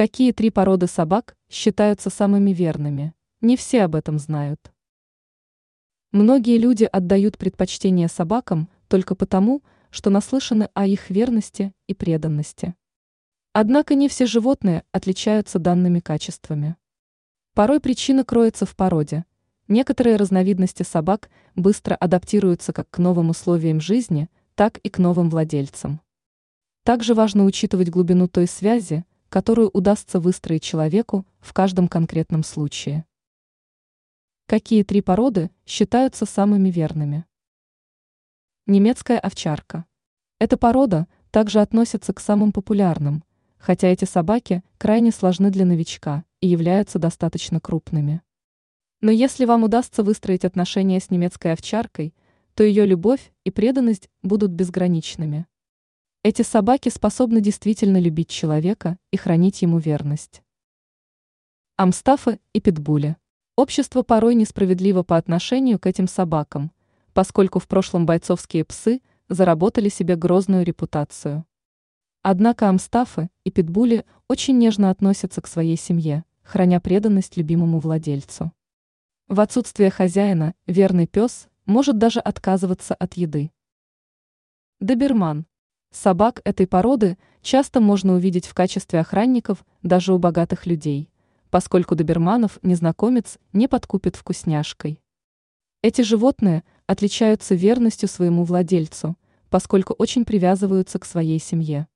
Какие три породы собак считаются самыми верными? Не все об этом знают. Многие люди отдают предпочтение собакам только потому, что наслышаны о их верности и преданности. Однако не все животные отличаются данными качествами. Порой причина кроется в породе. Некоторые разновидности собак быстро адаптируются как к новым условиям жизни, так и к новым владельцам. Также важно учитывать глубину той связи, которую удастся выстроить человеку в каждом конкретном случае. Какие три породы считаются самыми верными? Немецкая овчарка. Эта порода также относится к самым популярным, хотя эти собаки крайне сложны для новичка и являются достаточно крупными. Но если вам удастся выстроить отношения с немецкой овчаркой, то ее любовь и преданность будут безграничными. Эти собаки способны действительно любить человека и хранить ему верность. Амстафы и питбули. Общество порой несправедливо по отношению к этим собакам, поскольку в прошлом бойцовские псы заработали себе грозную репутацию. Однако амстафы и питбули очень нежно относятся к своей семье, храня преданность любимому владельцу. В отсутствие хозяина верный пес может даже отказываться от еды. Доберман. Собак этой породы часто можно увидеть в качестве охранников даже у богатых людей, поскольку доберманов незнакомец не подкупит вкусняшкой. Эти животные отличаются верностью своему владельцу, поскольку очень привязываются к своей семье.